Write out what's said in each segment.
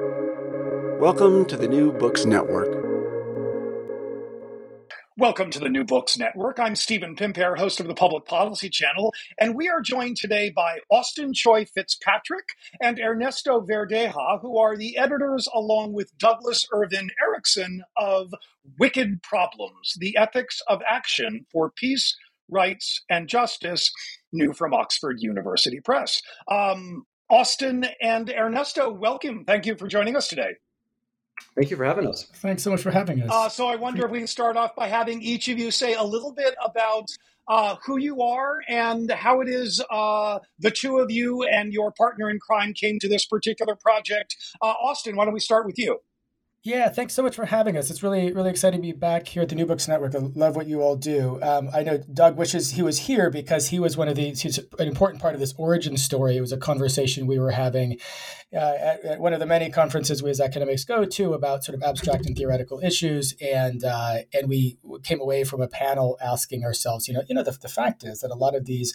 Welcome to the New Books Network. Welcome to the New Books Network. I'm Stephen Pimpare, host of the Public Policy Channel, and we are joined today by Austin Choi Fitzpatrick and Ernesto Verdeja, who are the editors, along with Douglas Irvin Erickson, of Wicked Problems The Ethics of Action for Peace, Rights, and Justice, new from Oxford University Press. Um, Austin and Ernesto, welcome. Thank you for joining us today. Thank you for having us. Thanks so much for having us. Uh, so I wonder if we can start off by having each of you say a little bit about uh, who you are and how it is uh, the two of you and your partner in crime came to this particular project. Uh, Austin, why don't we start with you? Yeah, thanks so much for having us. It's really, really exciting to be back here at the New Books Network. I love what you all do. Um, I know Doug wishes he was here because he was one of the, he's an important part of this origin story. It was a conversation we were having uh, at, at, one of the many conferences we as academics go to about sort of abstract and theoretical issues. And, uh, and we came away from a panel asking ourselves, you know, you know, the, the fact is that a lot of these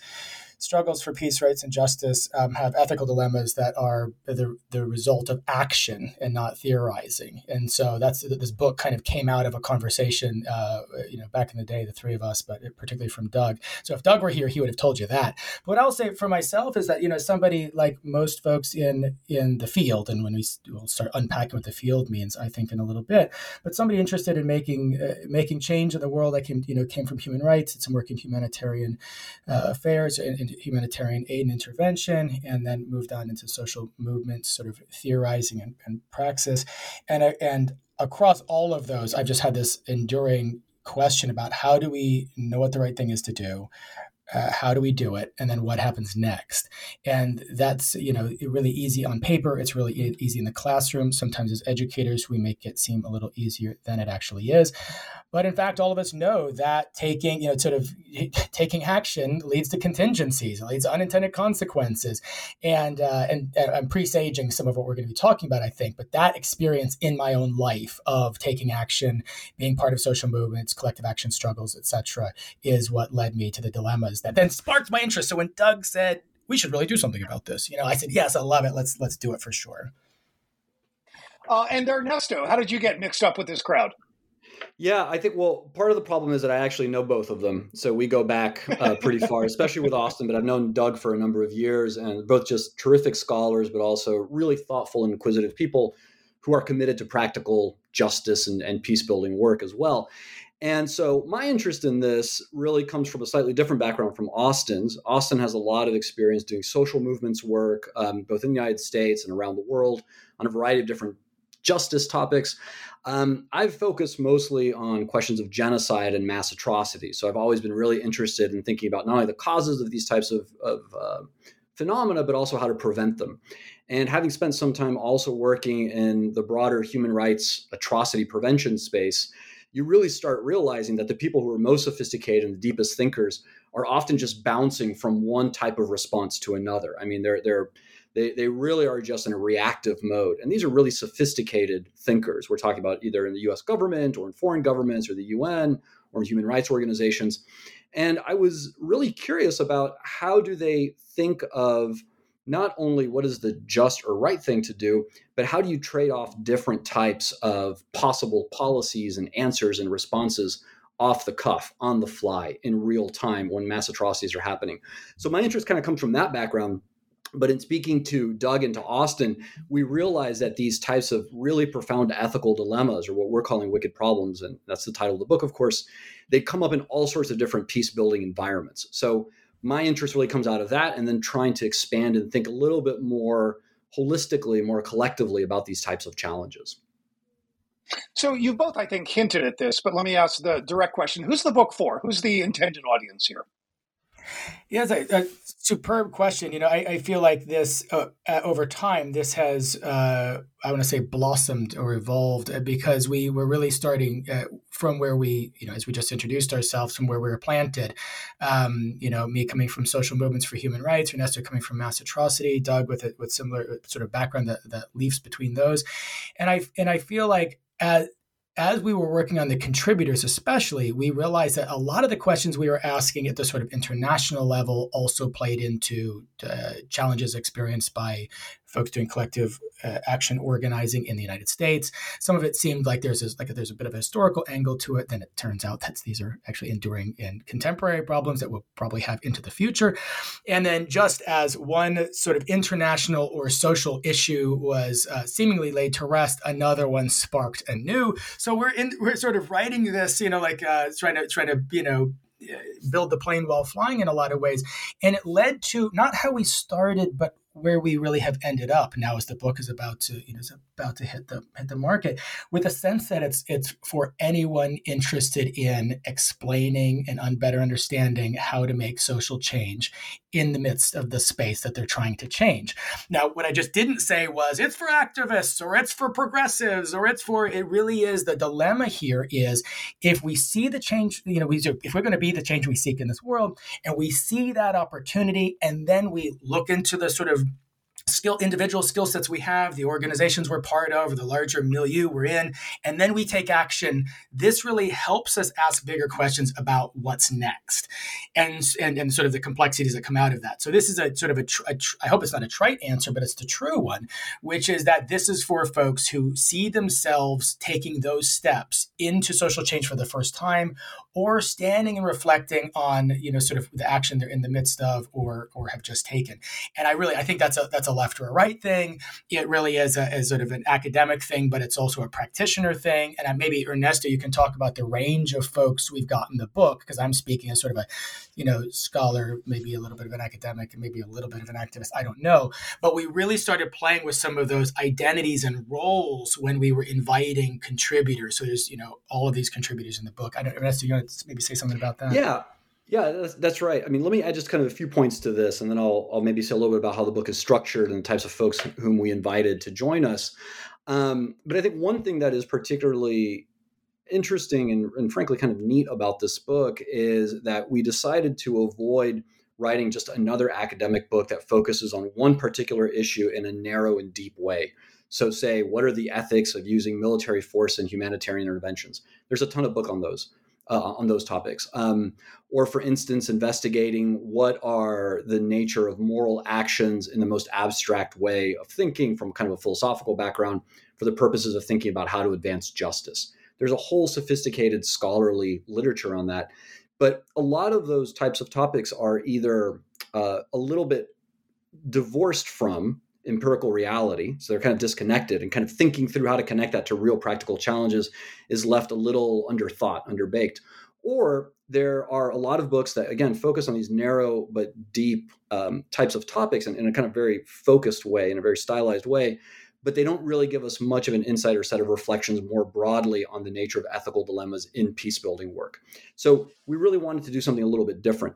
struggles for peace, rights, and justice um, have ethical dilemmas that are the, the result of action and not theorizing. And so that's this book kind of came out of a conversation, uh, you know, back in the day, the three of us, but particularly from Doug. So if Doug were here, he would have told you that. But what I'll say for myself is that you know somebody like most folks in in the field, and when we will start unpacking what the field means, I think in a little bit, but somebody interested in making uh, making change in the world that came you know came from human rights, and some work in humanitarian uh, affairs and humanitarian aid and intervention, and then moved on into social movements, sort of theorizing and, and praxis. And, uh, and across all of those, I've just had this enduring question about how do we know what the right thing is to do? Uh, how do we do it and then what happens next. And that's you know really easy on paper it's really easy in the classroom. Sometimes as educators we make it seem a little easier than it actually is. But in fact all of us know that taking you know sort of taking action leads to contingencies leads to unintended consequences. And uh, and, and i'm presaging some of what we're going to be talking about i think but that experience in my own life of taking action being part of social movements collective action struggles etc is what led me to the dilemmas that then sparked my interest. So when Doug said we should really do something about this, you know, I said yes, I love it. Let's let's do it for sure. Uh, and Ernesto, how did you get mixed up with this crowd? Yeah, I think well, part of the problem is that I actually know both of them, so we go back uh, pretty far, especially with Austin. But I've known Doug for a number of years, and both just terrific scholars, but also really thoughtful and inquisitive people who are committed to practical justice and, and peace building work as well. And so my interest in this really comes from a slightly different background from Austin's. Austin has a lot of experience doing social movements work, um, both in the United States and around the world, on a variety of different justice topics. Um, I've focused mostly on questions of genocide and mass atrocity. So I've always been really interested in thinking about not only the causes of these types of, of uh, phenomena, but also how to prevent them. And having spent some time also working in the broader human rights atrocity prevention space, you really start realizing that the people who are most sophisticated and the deepest thinkers are often just bouncing from one type of response to another. I mean, they're they're they, they really are just in a reactive mode. And these are really sophisticated thinkers. We're talking about either in the US government or in foreign governments or the UN or in human rights organizations. And I was really curious about how do they think of not only what is the just or right thing to do, but how do you trade off different types of possible policies and answers and responses off the cuff, on the fly, in real time when mass atrocities are happening? So my interest kind of comes from that background. But in speaking to Doug and to Austin, we realize that these types of really profound ethical dilemmas, or what we're calling wicked problems, and that's the title of the book, of course, they come up in all sorts of different peace building environments. So my interest really comes out of that and then trying to expand and think a little bit more holistically, more collectively about these types of challenges. So you both, I think, hinted at this, but let me ask the direct question: Who's the book for? Who's the intended audience here? Yeah, it's a, a superb question. You know, I, I feel like this uh, over time, this has, uh, I want to say, blossomed or evolved uh, because we were really starting uh, from where we, you know, as we just introduced ourselves, from where we were planted. Um, you know, me coming from social movements for human rights, Ernesto coming from mass atrocity, Doug with a, with similar uh, sort of background that, that leaps between those, and I and I feel like as as we were working on the contributors, especially, we realized that a lot of the questions we were asking at the sort of international level also played into uh, challenges experienced by folks doing collective uh, action organizing in the United States. Some of it seemed like there's a, like there's a bit of a historical angle to it. Then it turns out that these are actually enduring and contemporary problems that we'll probably have into the future. And then just as one sort of international or social issue was uh, seemingly laid to rest, another one sparked anew. So we're in we're sort of writing this, you know, like uh, trying to trying to you know build the plane while flying in a lot of ways. And it led to not how we started, but where we really have ended up now as the book is about to you know is about to hit the hit the market with a sense that it's it's for anyone interested in explaining and un- better understanding how to make social change in the midst of the space that they're trying to change. Now, what I just didn't say was it's for activists or it's for progressives or it's for it really is the dilemma here is if we see the change, you know, we if we're going to be the change we seek in this world and we see that opportunity and then we look into the sort of skill individual skill sets we have the organizations we're part of or the larger milieu we're in and then we take action. This really helps us ask bigger questions about what's next and and, and sort of the complexities that come out of that. So this is a sort of a, tr- a tr- I hope it's not a trite answer but it's the true one which is that this is for folks who see themselves taking those steps into social change for the first time or standing and reflecting on you know sort of the action they're in the midst of or or have just taken. And i really i think that's a that's a left or a right thing. It really is a sort of an academic thing but it's also a practitioner thing. And maybe ernesto you can talk about the range of folks we've got in the book because i'm speaking as sort of a you know scholar maybe a little bit of an academic and maybe a little bit of an activist. I don't know. But we really started playing with some of those identities and roles when we were inviting contributors. So there's you know all of these contributors in the book. I don't ernesto you want to maybe say something about that? Yeah. Yeah, that's, that's right. I mean, let me add just kind of a few points to this, and then I'll, I'll maybe say a little bit about how the book is structured and the types of folks whom we invited to join us. Um, but I think one thing that is particularly interesting and, and frankly kind of neat about this book is that we decided to avoid writing just another academic book that focuses on one particular issue in a narrow and deep way. So, say, what are the ethics of using military force in humanitarian interventions? There's a ton of book on those uh, on those topics. Um, or, for instance, investigating what are the nature of moral actions in the most abstract way of thinking from kind of a philosophical background for the purposes of thinking about how to advance justice. There's a whole sophisticated scholarly literature on that. But a lot of those types of topics are either uh, a little bit divorced from empirical reality. So they're kind of disconnected and kind of thinking through how to connect that to real practical challenges is left a little under thought, underbaked. Or there are a lot of books that, again, focus on these narrow but deep um, types of topics in, in a kind of very focused way, in a very stylized way, but they don't really give us much of an insight or set of reflections more broadly on the nature of ethical dilemmas in peace building work. So we really wanted to do something a little bit different.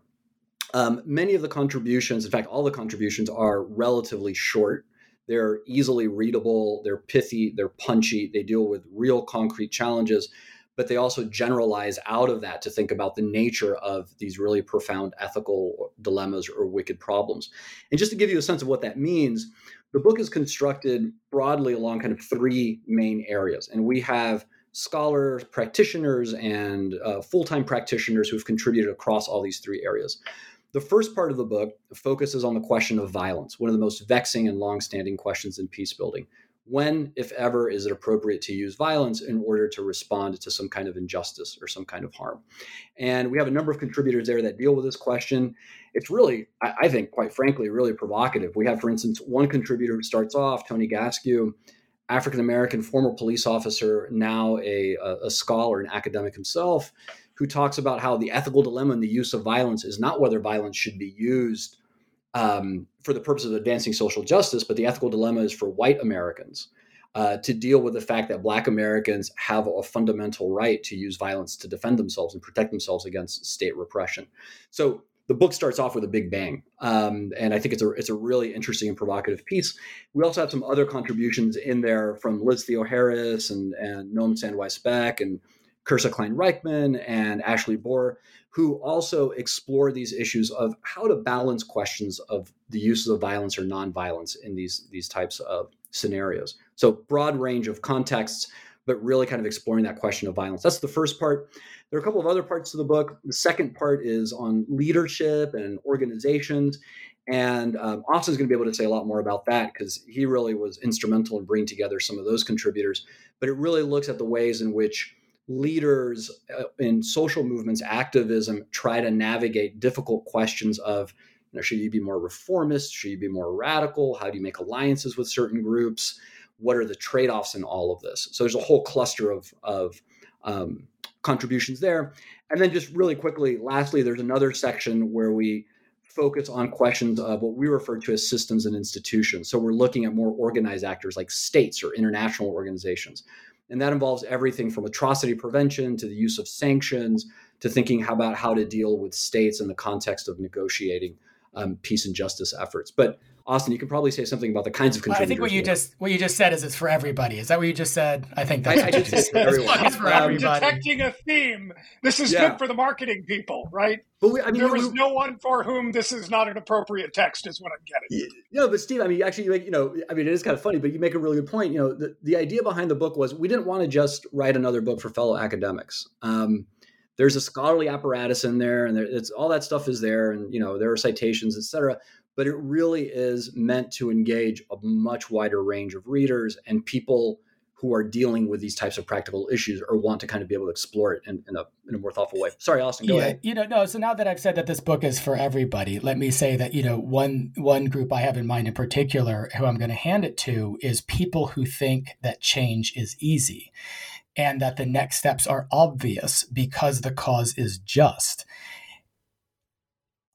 Um, many of the contributions, in fact, all the contributions are relatively short. They're easily readable, they're pithy, they're punchy, they deal with real concrete challenges, but they also generalize out of that to think about the nature of these really profound ethical dilemmas or wicked problems. And just to give you a sense of what that means, the book is constructed broadly along kind of three main areas. And we have scholars, practitioners, and uh, full time practitioners who've contributed across all these three areas. The first part of the book focuses on the question of violence, one of the most vexing and long-standing questions in peace building. When, if ever, is it appropriate to use violence in order to respond to some kind of injustice or some kind of harm? And we have a number of contributors there that deal with this question. It's really, I think, quite frankly, really provocative. We have, for instance, one contributor who starts off, Tony Gaskew, African American former police officer, now a, a, scholar and academic himself who talks about how the ethical dilemma in the use of violence is not whether violence should be used um, for the purpose of advancing social justice, but the ethical dilemma is for white Americans uh, to deal with the fact that Black Americans have a fundamental right to use violence to defend themselves and protect themselves against state repression. So the book starts off with a big bang, um, and I think it's a it's a really interesting and provocative piece. We also have some other contributions in there from Liz Theoharis and and Noam Sandweiss Back and Kirssa Cline Ryckman and Ashley Bohr, who also explore these issues of how to balance questions of the uses of violence or nonviolence in these, these types of scenarios. So, broad range of contexts, but really kind of exploring that question of violence. That's the first part. There are a couple of other parts to the book. The second part is on leadership and organizations. And um, Austin's going to be able to say a lot more about that because he really was instrumental in bringing together some of those contributors. But it really looks at the ways in which leaders uh, in social movements, activism, try to navigate difficult questions of you know, should you be more reformist? Should you be more radical? How do you make alliances with certain groups? What are the trade offs in all of this? So there's a whole cluster of, of um, contributions there. And then just really quickly, lastly, there's another section where we focus on questions of what we refer to as systems and institutions. So we're looking at more organized actors like states or international organizations. And that involves everything from atrocity prevention to the use of sanctions to thinking about how to deal with states in the context of negotiating um, peace and justice efforts. But Austin, you can probably say something about the kinds of contributors. I think what you just what you just said is it's for everybody. Is that what you just said? I think that's I, I did say for. It's for everybody. detecting a theme. This is yeah. good for the marketing people, right? But we, I mean, there was we, no one for whom this is not an appropriate text, is what I'm getting. Yeah, no, but Steve, I mean, actually, you make, you know, I mean, it is kind of funny, but you make a really good point. You know, the, the idea behind the book was we didn't want to just write another book for fellow academics. Um, there's a scholarly apparatus in there, and there, it's all that stuff is there, and you know, there are citations, et cetera but it really is meant to engage a much wider range of readers and people who are dealing with these types of practical issues or want to kind of be able to explore it in, in, a, in a more thoughtful way. Sorry, Austin, go yeah, ahead. You know, no, so now that I've said that this book is for everybody, let me say that, you know, one one group I have in mind in particular who I'm going to hand it to is people who think that change is easy and that the next steps are obvious because the cause is just.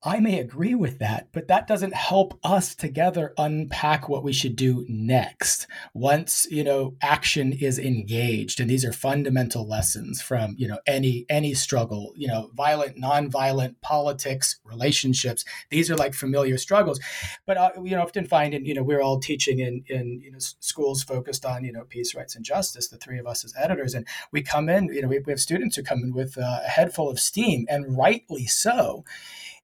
I may agree with that, but that doesn't help us together unpack what we should do next. Once, you know, action is engaged, and these are fundamental lessons from, you know, any any struggle, you know, violent, nonviolent, politics, relationships. These are like familiar struggles. But uh, you know, often find and you know, we're all teaching in in you know schools focused on, you know, peace, rights, and justice, the three of us as editors, and we come in, you know, we, we have students who come in with uh, a head full of steam, and rightly so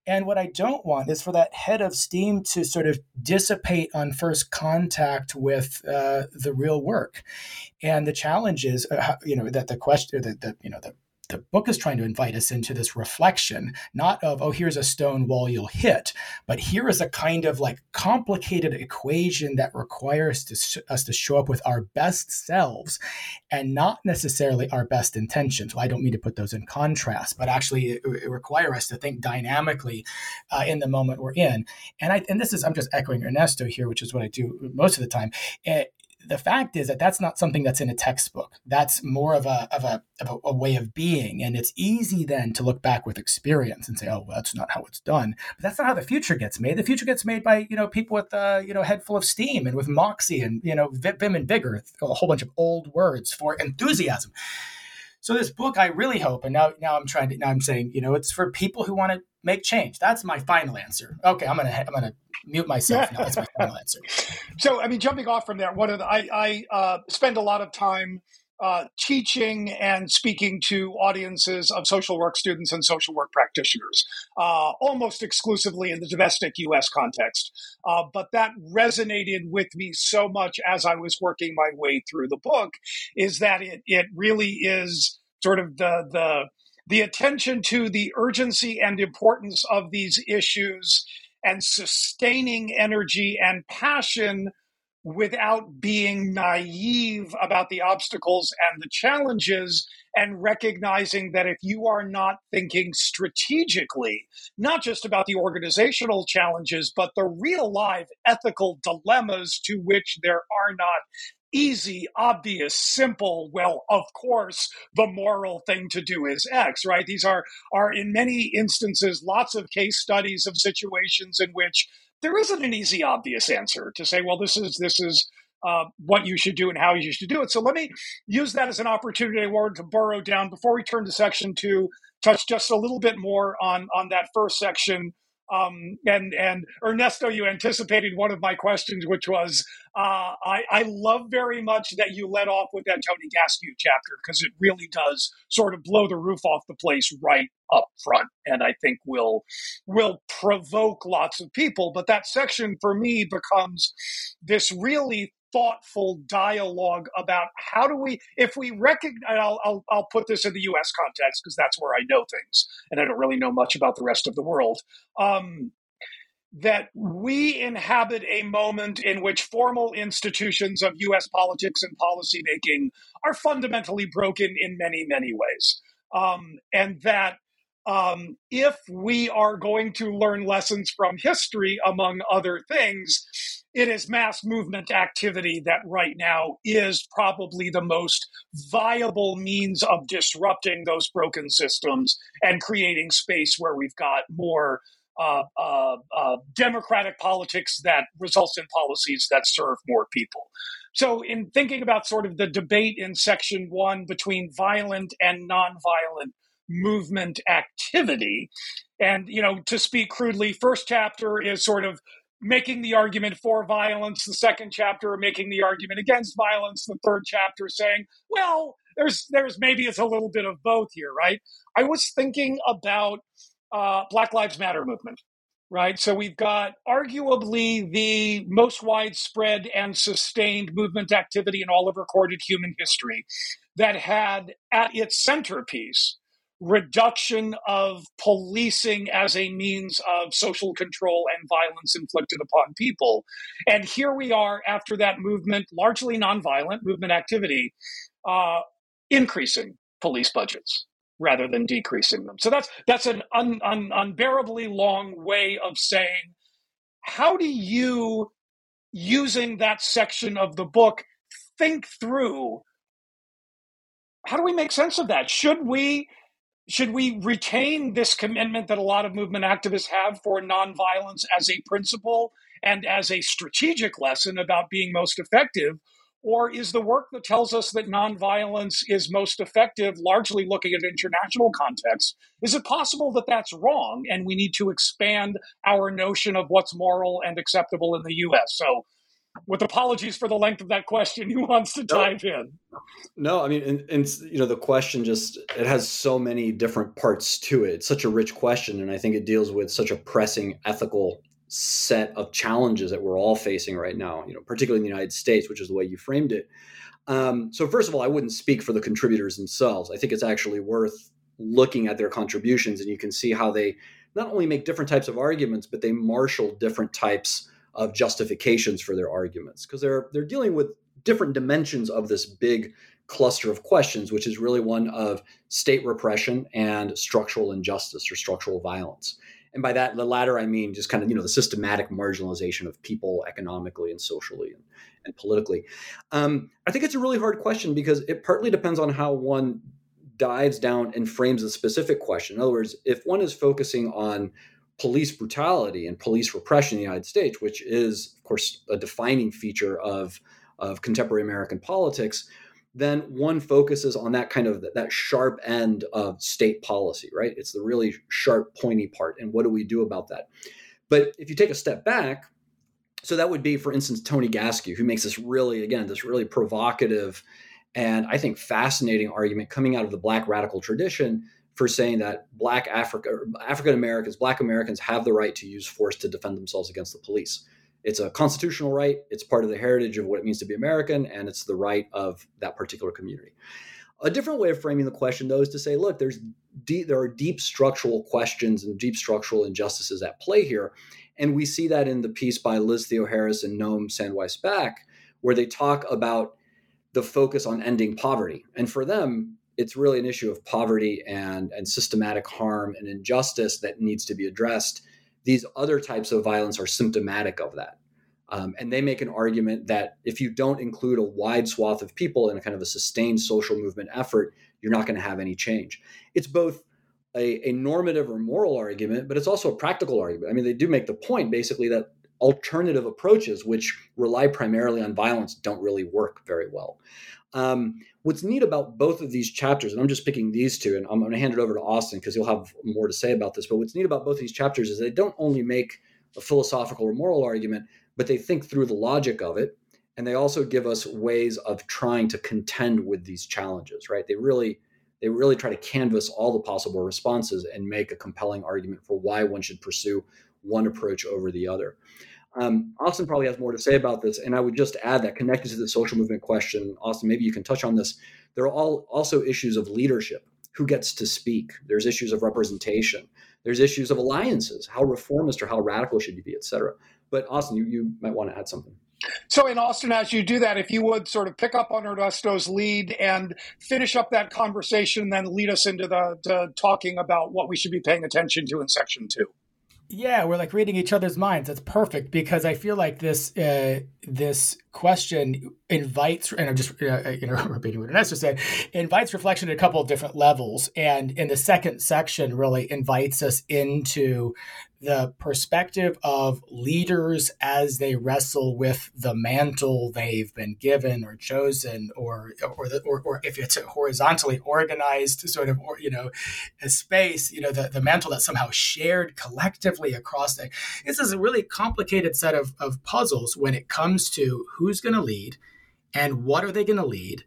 and what I don't want is for that head of steam to sort of dissipate on first contact with uh, the real work. And the challenge is, uh, you know, that the question, that the, you know, the the book is trying to invite us into this reflection, not of, oh, here's a stone wall you'll hit, but here is a kind of like complicated equation that requires to sh- us to show up with our best selves and not necessarily our best intentions. Well, I don't mean to put those in contrast, but actually it, it require us to think dynamically uh, in the moment we're in. And I, and this is, I'm just echoing Ernesto here, which is what I do most of the time. It, the fact is that that's not something that's in a textbook. That's more of a of a of a, way of being, and it's easy then to look back with experience and say, "Oh, well, that's not how it's done." But that's not how the future gets made. The future gets made by you know people with uh, you know head full of steam and with moxie and you know vim and vigor, a whole bunch of old words for enthusiasm. So this book, I really hope, and now now I'm trying to now I'm saying, you know, it's for people who want to make change. That's my final answer. Okay, I'm gonna I'm gonna mute myself now. That's my final answer. So I mean, jumping off from there, one of the, I I uh, spend a lot of time uh, teaching and speaking to audiences of social work students and social work practitioners, uh, almost exclusively in the domestic U.S. context. Uh, but that resonated with me so much as I was working my way through the book, is that it it really is sort of the the the attention to the urgency and importance of these issues and sustaining energy and passion without being naive about the obstacles and the challenges and recognizing that if you are not thinking strategically, not just about the organizational challenges, but the real live ethical dilemmas to which there are not easy, obvious, simple, well, of course, the moral thing to do is X, right? These are, are in many instances, lots of case studies of situations in which there isn't an easy, obvious answer to say, well, this is, this is, uh, what you should do and how you should do it. So let me use that as an opportunity to burrow down before we turn to section two, touch just a little bit more on on that first section um, and and Ernesto, you anticipated one of my questions, which was uh, I, I love very much that you let off with that Tony Gaskew chapter because it really does sort of blow the roof off the place right up front, and I think will will provoke lots of people. But that section for me becomes this really thoughtful dialogue about how do we, if we recognize, I'll, I'll, I'll put this in the US context because that's where I know things and I don't really know much about the rest of the world. Um, that we inhabit a moment in which formal institutions of US politics and policymaking are fundamentally broken in many, many ways. Um, and that um, if we are going to learn lessons from history, among other things, it is mass movement activity that right now is probably the most viable means of disrupting those broken systems and creating space where we've got more uh, uh, uh, democratic politics that results in policies that serve more people. So, in thinking about sort of the debate in section one between violent and nonviolent movement activity, and you know, to speak crudely, first chapter is sort of making the argument for violence, the second chapter making the argument against violence, the third chapter saying, well, there's there's maybe it's a little bit of both here, right? I was thinking about uh, Black Lives Matter movement, right? So we've got arguably the most widespread and sustained movement activity in all of recorded human history that had at its centerpiece reduction of policing as a means of social control and violence inflicted upon people. And here we are after that movement, largely nonviolent movement activity, uh, increasing police budgets rather than decreasing them. So that's that's an un, un, unbearably long way of saying how do you using that section of the book think through how do we make sense of that? Should we should we retain this commitment that a lot of movement activists have for nonviolence as a principle and as a strategic lesson about being most effective? Or is the work that tells us that nonviolence is most effective largely looking at international context? Is it possible that that's wrong and we need to expand our notion of what's moral and acceptable in the US? So, with apologies for the length of that question, who wants to dive in? No, I mean, and, and, you know, the question just it has so many different parts to it. It's such a rich question, and I think it deals with such a pressing ethical set of challenges that we're all facing right now, you know, particularly in the United States, which is the way you framed it. Um, so, first of all, I wouldn't speak for the contributors themselves. I think it's actually worth looking at their contributions, and you can see how they not only make different types of arguments, but they marshal different types of justifications for their arguments because they're they're dealing with different dimensions of this big cluster of questions, which is really one of state repression and structural injustice or structural violence. And by that the latter i mean just kind of you know the systematic marginalization of people economically and socially and, and politically. Um, i think it's a really hard question because it partly depends on how one dives down and frames a specific question. In other words if one is focusing on police brutality and police repression in the united states which is of course a defining feature of of contemporary american politics then one focuses on that kind of that sharp end of state policy, right? It's the really sharp, pointy part. And what do we do about that? But if you take a step back, so that would be, for instance, Tony Gaskew, who makes this really, again, this really provocative and I think fascinating argument coming out of the Black radical tradition for saying that Black Africa, African Americans, Black Americans have the right to use force to defend themselves against the police. It's a constitutional right. It's part of the heritage of what it means to be American, and it's the right of that particular community. A different way of framing the question, though, is to say, look, there's deep, there are deep structural questions and deep structural injustices at play here, and we see that in the piece by Liz Theoharis and Noam Sandweiss-Back, where they talk about the focus on ending poverty, and for them, it's really an issue of poverty and and systematic harm and injustice that needs to be addressed these other types of violence are symptomatic of that. Um, and they make an argument that if you don't include a wide swath of people in a kind of a sustained social movement effort, you're not going to have any change. It's both a, a, normative or moral argument, but it's also a practical argument. I mean, they do make the point basically that alternative approaches, which rely primarily on violence, don't really work very well. Um, what's neat about both of these chapters, and I'm just picking these two, and I'm going to hand it over to Austin because he'll have more to say about this. But what's neat about both these chapters is they don't only make a philosophical or moral argument, but they think through the logic of it, and they also give us ways of trying to contend with these challenges. Right? They really they really try to canvas all the possible responses and make a compelling argument for why one should pursue one approach over the other. Um, Austin probably has more to say about this, and I would just add that connected to the social movement question, Austin, maybe you can touch on this. There are all also issues of leadership who gets to speak. There's issues of representation. There's issues of alliances. How reformist or how radical should you be, et cetera. But Austin, you, you might want to add something. So, in Austin, as you do that, if you would sort of pick up on Ernesto's lead and finish up that conversation, then lead us into the talking about what we should be paying attention to in section two. Yeah, we're like reading each other's minds. That's perfect because I feel like this uh, this question invites, and I'm just you know repeating what Ernesto said, invites reflection at a couple of different levels. And in the second section, really invites us into the perspective of leaders as they wrestle with the mantle they've been given or chosen, or or the, or, or if it's a horizontally organized sort of or, you know a space, you know the, the mantle that's somehow shared collectively across the. This is a really complicated set of, of puzzles when it comes to who's going to lead, and what are they going to lead,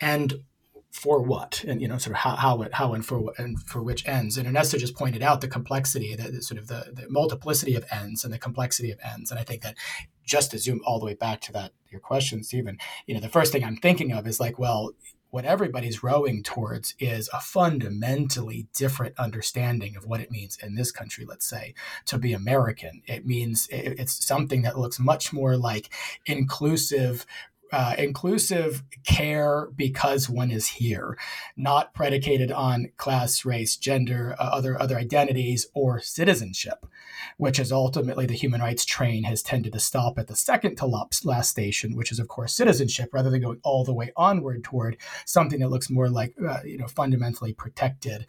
and for what? And you know sort of how how, how and for and for which ends. And Ernesto just pointed out the complexity the, sort of the, the multiplicity of ends and the complexity of ends. And I think that just to zoom all the way back to that your question Stephen you know the first thing I'm thinking of is like well what everybody's rowing towards is a fundamentally different understanding of what it means in this country, let's say, to be American. It means it's something that looks much more like inclusive uh, inclusive care because one is here, not predicated on class, race, gender, uh, other other identities, or citizenship, which is ultimately the human rights train has tended to stop at the second to last station, which is of course citizenship, rather than going all the way onward toward something that looks more like uh, you know fundamentally protected,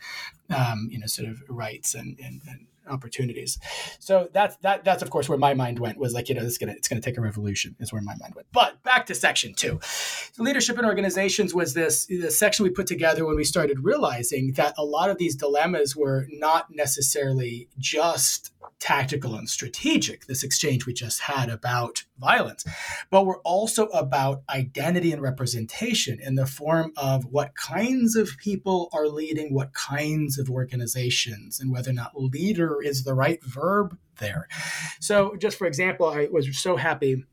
um, you know, sort of rights and, and, and opportunities. So that's that that's of course where my mind went was like you know this is gonna it's gonna take a revolution is where my mind went. But back to section two, so leadership in organizations was this the section we put together when we started realizing that a lot of these dilemmas were not necessarily just tactical and strategic, this exchange we just had about violence, but we're also about identity and representation in the form of what kinds of people are leading what kinds of organizations and whether or not leader is the right verb there. So, just for example, I was so happy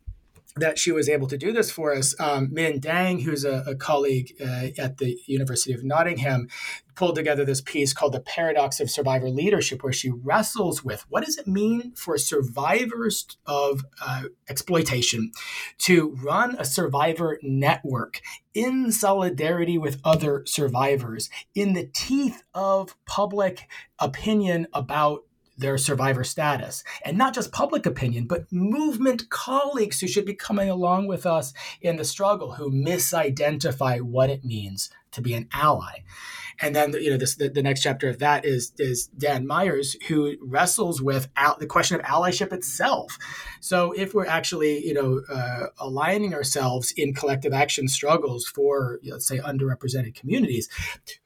that she was able to do this for us. Um, Minh Dang, who's a, a colleague uh, at the University of Nottingham, pulled together this piece called The Paradox of Survivor Leadership, where she wrestles with what does it mean for survivors of uh, exploitation to run a survivor network in solidarity with other survivors in the teeth of public opinion about their survivor status. And not just public opinion, but movement colleagues who should be coming along with us in the struggle who misidentify what it means to be an ally. And then you know this, the, the next chapter of that is is Dan Myers who wrestles with al- the question of allyship itself. So if we're actually you know uh, aligning ourselves in collective action struggles for let's say underrepresented communities,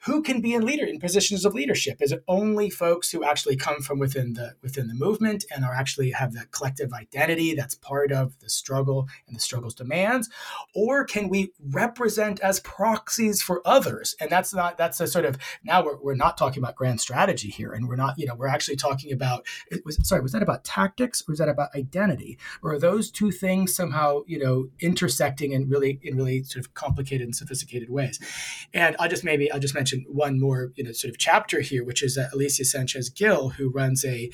who can be in leader in positions of leadership? Is it only folks who actually come from within the within the movement and are actually have the collective identity that's part of the struggle and the struggle's demands, or can we represent as proxies for others? And that's not that's a sort of now we're, we're not talking about grand strategy here. And we're not you know we're actually talking about was sorry was that about tactics or was that about identity? Or are those two things somehow you know intersecting in really in really sort of complicated and sophisticated ways? And i'll just maybe i'll just mention one more you know sort of chapter here which is uh, alicia sanchez gill who runs a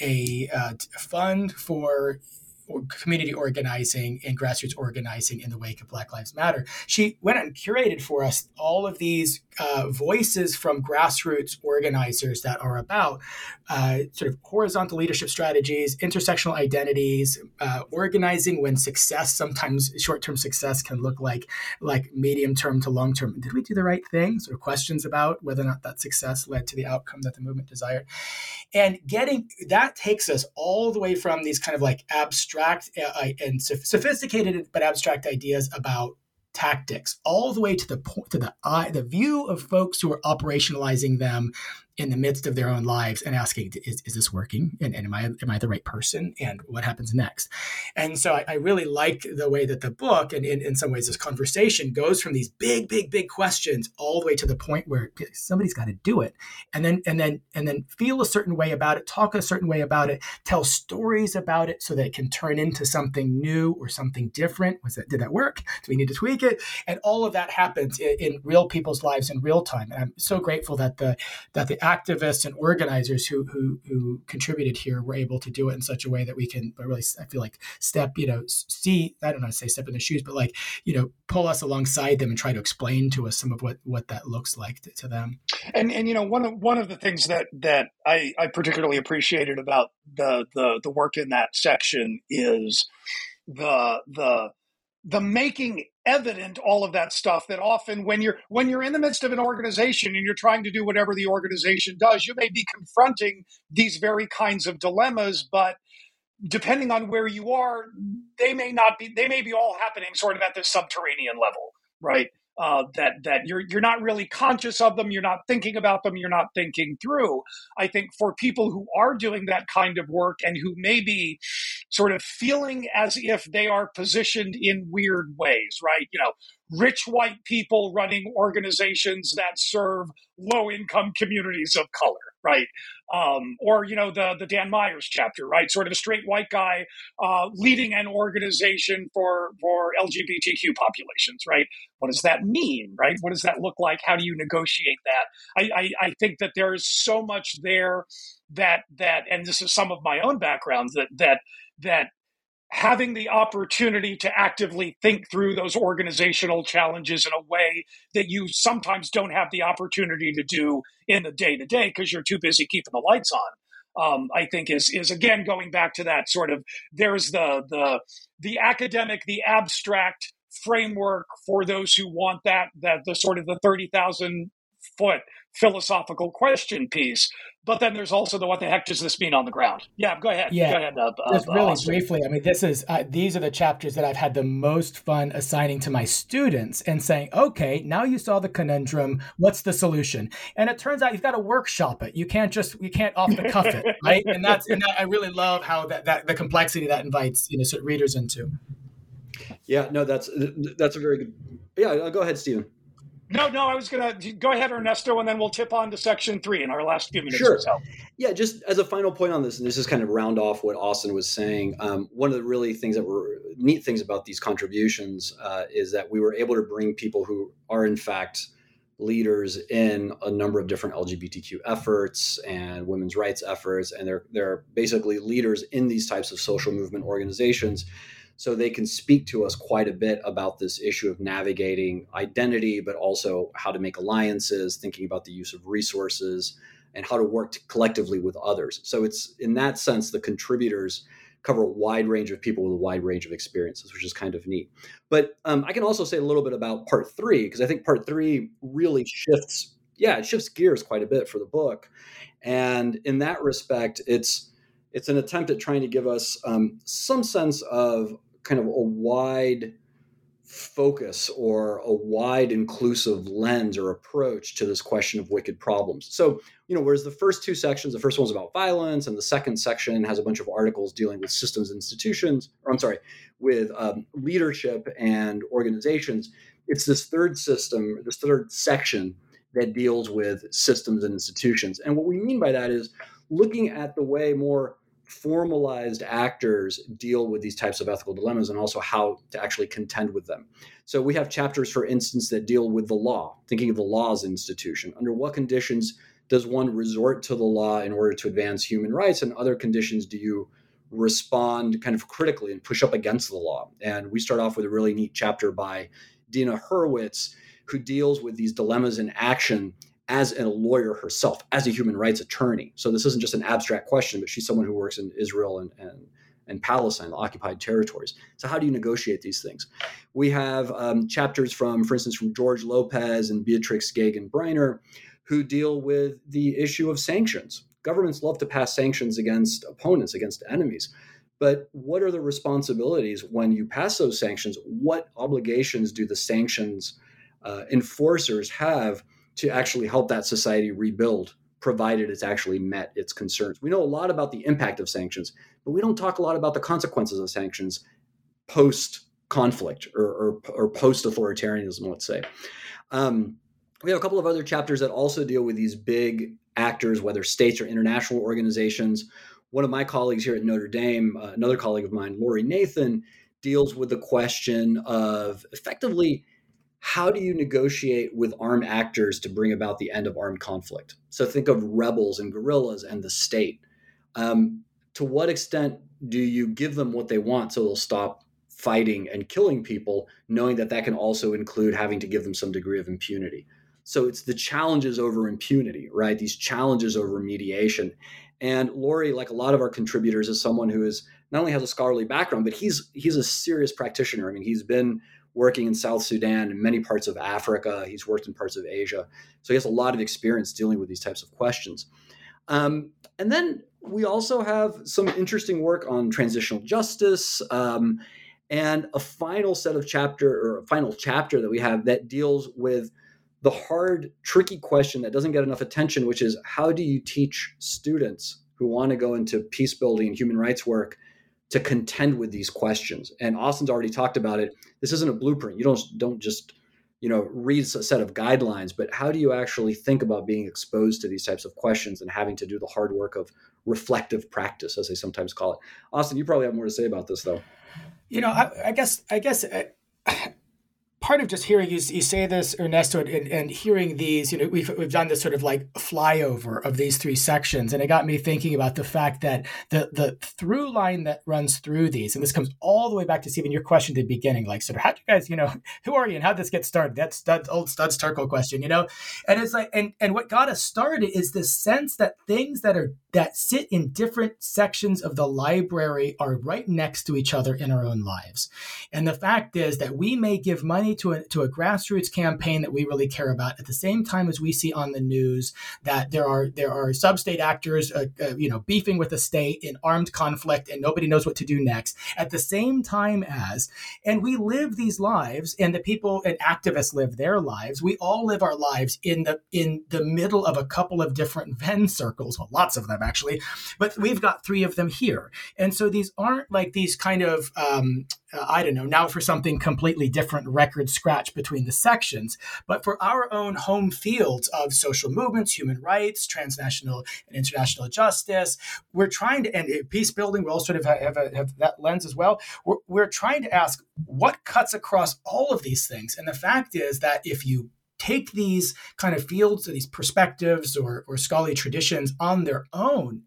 a uh, fund for community organizing and grassroots organizing in the wake of Black Lives Matter. She went and curated for us all of these uh, voices from grassroots organizers that are about uh, sort of horizontal leadership strategies, intersectional identities, uh, organizing when success sometimes short-term success can look like like medium-term to long-term. Did we do the right thing? Sort of questions about whether or not that success led to the outcome that the movement desired, and getting that takes us all the way from these kind of like abstract uh, and sophisticated but abstract ideas about tactics all the way to the point to the eye the view of folks who are operationalizing them in the midst of their own lives and asking, is, is this working? And, and am I am I the right person? And what happens next? And so I, I really like the way that the book and in, in some ways this conversation goes from these big, big, big questions all the way to the point where somebody's got to do it. And then and then and then feel a certain way about it, talk a certain way about it, tell stories about it so that it can turn into something new or something different. Was that did that work? Do we need to tweak it? And all of that happens in, in real people's lives in real time. And I'm so grateful that the that the activists and organizers who, who who contributed here were able to do it in such a way that we can but really I feel like step you know see I don't know say step in their shoes but like you know pull us alongside them and try to explain to us some of what what that looks like to, to them. And and you know one of one of the things that that I, I particularly appreciated about the the the work in that section is the the the making evident all of that stuff that often when you're when you're in the midst of an organization and you're trying to do whatever the organization does you may be confronting these very kinds of dilemmas but depending on where you are they may not be they may be all happening sort of at this subterranean level right uh, that that you're you're not really conscious of them, you're not thinking about them, you're not thinking through. I think for people who are doing that kind of work and who may be sort of feeling as if they are positioned in weird ways, right? You know, rich white people running organizations that serve low income communities of color, right? Um, or you know the the Dan Myers chapter, right? Sort of a straight white guy uh, leading an organization for for LGBTQ populations, right? What does that mean, right? What does that look like? How do you negotiate that? I, I, I think that there is so much there that that, and this is some of my own background that that that having the opportunity to actively think through those organizational challenges in a way that you sometimes don't have the opportunity to do in the day to day because you're too busy keeping the lights on. Um, I think is is again going back to that sort of there's the the the academic, the abstract framework for those who want that that the sort of the thirty thousand foot philosophical question piece. But then there's also the what the heck does this mean on the ground? Yeah, go ahead. Yeah, go ahead. Uh, just uh, really Austin. briefly. I mean, this is uh, these are the chapters that I've had the most fun assigning to my students and saying, okay, now you saw the conundrum. What's the solution? And it turns out you've got to workshop it. You can't just you can't off the cuff it, right? And that's and that, I really love how that that the complexity that invites you know sort readers into. Yeah, no, that's that's a very good. Yeah, go ahead, Stephen. No, no, I was going to go ahead, Ernesto, and then we'll tip on to section three in our last few minutes sure. or so. Yeah, just as a final point on this, and this is kind of round off what Austin was saying. Um, one of the really things that were neat things about these contributions uh, is that we were able to bring people who are in fact leaders in a number of different LGBTQ efforts and women's rights efforts, and they're they're basically leaders in these types of social movement organizations so they can speak to us quite a bit about this issue of navigating identity, but also how to make alliances, thinking about the use of resources, and how to work collectively with others. So it's in that sense, the contributors cover a wide range of people with a wide range of experiences, which is kind of neat. But um, I can also say a little bit about part three, because I think part three really shifts, yeah, it shifts gears quite a bit for the book. And in that respect, it's it's an attempt at trying to give us um, some sense of kind of a wide focus or a wide inclusive lens or approach to this question of wicked problems. So, you know, whereas the first two sections, the first one's about violence, and the second section has a bunch of articles dealing with systems institutions, or I'm sorry, with um, leadership and organizations. It's this third system, this third section that deals with systems and institutions. And what we mean by that is looking at the way more formalized actors deal with these types of ethical dilemmas and also how to actually contend with them. So we have chapters, for instance, that deal with the law, thinking of the law as institution. Under what conditions does one resort to the law in order to advance human rights, and other conditions do you respond kind of critically and push up against the law? And we start off with a really neat chapter by Deena Hurwitz, who deals with these dilemmas in action as a lawyer herself, as a human rights attorney. So this isn't just an abstract question, but she's someone who works in Israel and, and, and Palestine, the occupied territories. So how do you negotiate these things? We have um, chapters from, for instance, from George Lopez and Beatrix Geaghan Breiner, who deal with the issue of sanctions. Governments love to pass sanctions against opponents, against enemies. But what are the responsibilities when you pass those sanctions? What obligations do the sanctions uh, enforcers have to actually help that society rebuild provided it's actually met its concerns. We know a lot about the impact of sanctions, but we don't talk a lot about the consequences of sanctions post conflict or, or, or post authoritarianism, let's say. Um, we have a couple of other chapters that also deal with these big actors, whether states or international organizations. One of my colleagues here at Notre Dame, uh, another colleague of mine, Laurie Nathan, deals with the question of effectively how do you negotiate with armed actors to bring about the end of armed conflict? So think of rebels and guerrillas and the state. Um, to what extent do you give them what they want so they'll stop fighting and killing people, knowing that that can also include having to give them some degree of impunity? So it's the challenges over impunity, right? These challenges over mediation. And Laurie, like a lot of our contributors, is someone who is not only has a scholarly background, but he's he's a serious practitioner. I mean, he's been working in South Sudan and many parts of Africa. He's worked in parts of Asia. So he has a lot of experience dealing with these types of questions. Um, and then we also have some interesting work on transitional justice um, and a final set of chapter or a final chapter that we have that deals with the hard, tricky question that doesn't get enough attention, which is how do you teach students who want to go into peace building and human rights work to contend with these questions. And Austin's already talked about it. This isn't a blueprint. You don't don't just you know read a set of guidelines, but how do you actually think about being exposed to these types of questions and having to do the hard work of reflective practice, as they sometimes call it? Austin, you probably have more to say about this, though. You know, I, I guess I guess uh, part of just hearing you, you say this, Ernesto, and, and, hearing these, you know, we've, we've done this sort of like flyover of these three sections. And it got me thinking about the fact that the, the through line that runs through these, and this comes all the way back to Stephen, your question at the beginning, like, sort of, how do you guys, you know, who are you and how did this get started? That's that old Studs Terkel question, you know? And it's like, and, and what got us started is this sense that things that are, that sit in different sections of the library are right next to each other in our own lives. And the fact is that we may give money to a, to a grassroots campaign that we really care about. At the same time as we see on the news that there are there are sub-state actors uh, uh, you know beefing with the state in armed conflict and nobody knows what to do next. At the same time as and we live these lives and the people and activists live their lives. We all live our lives in the in the middle of a couple of different venn circles. Well lots of them actually but we've got three of them here and so these aren't like these kind of um, uh, I don't know, now for something completely different, record scratch between the sections, but for our own home fields of social movements, human rights, transnational and international justice, we're trying to, and peace building, we all sort of have, a, have that lens as well. We're, we're trying to ask what cuts across all of these things. And the fact is that if you take these kind of fields or these perspectives or, or scholarly traditions on their own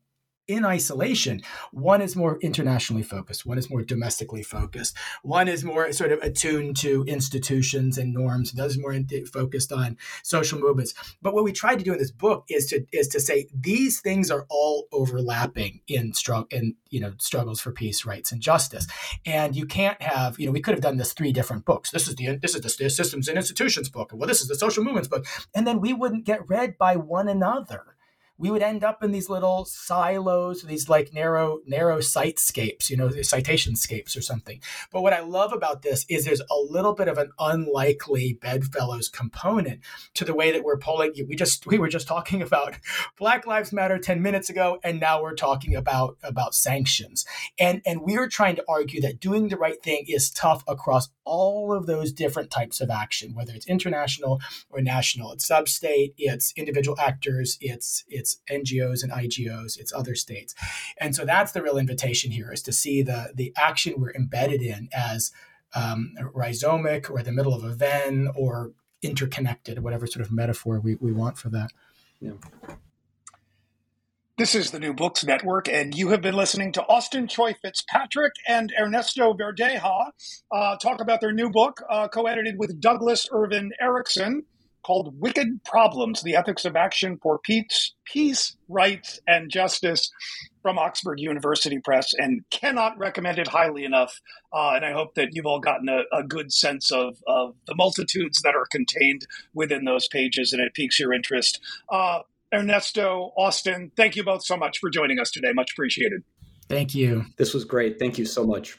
in isolation. One is more internationally focused, one is more domestically focused, one is more sort of attuned to institutions and norms, is more eh, focused on social movements. But what we tried to do in this book is to is to say these things are all overlapping in struggle in you know struggles for peace, rights, and justice. And you can't have you know we could have done this three different books. This is the this is the systems and institutions book, well this is the social movements book, and then we wouldn't get read by one another we would end up in these little silos, these like narrow, narrow sitescapes, you know, citationscapes or something. But what I love about this is there's a little bit of an unlikely bedfellows component to the way that we're pulling. We just we were just talking about Black Lives Matter 10 minutes ago, and now we're talking about about sanctions. And and we're trying to argue that doing the right thing is tough across all of those different types of action, whether it's international or national. It's sub-state, it's individual actors, it's it's it's NGOs and IGOs, it's other states. And so that's the real invitation here is to see the, the action we're embedded in as um, rhizomic or the middle of a Venn or interconnected, whatever sort of metaphor we, we want for that. Yeah. This is the New Books Network, and you have been listening to Austin Choi Fitzpatrick and Ernesto Verdeja uh, talk about their new book, uh, co edited with Douglas Irvin Erickson called Wicked Problems The Ethics of Action for Peace, Peace, Rights, and Justice from Oxford University Press, and cannot recommend it highly enough. Uh, and I hope that you've all gotten a, a good sense of, of the multitudes that are contained within those pages, and it piques your interest. Uh, Ernesto, Austin, thank you both so much for joining us today. Much appreciated. Thank you. This was great. Thank you so much.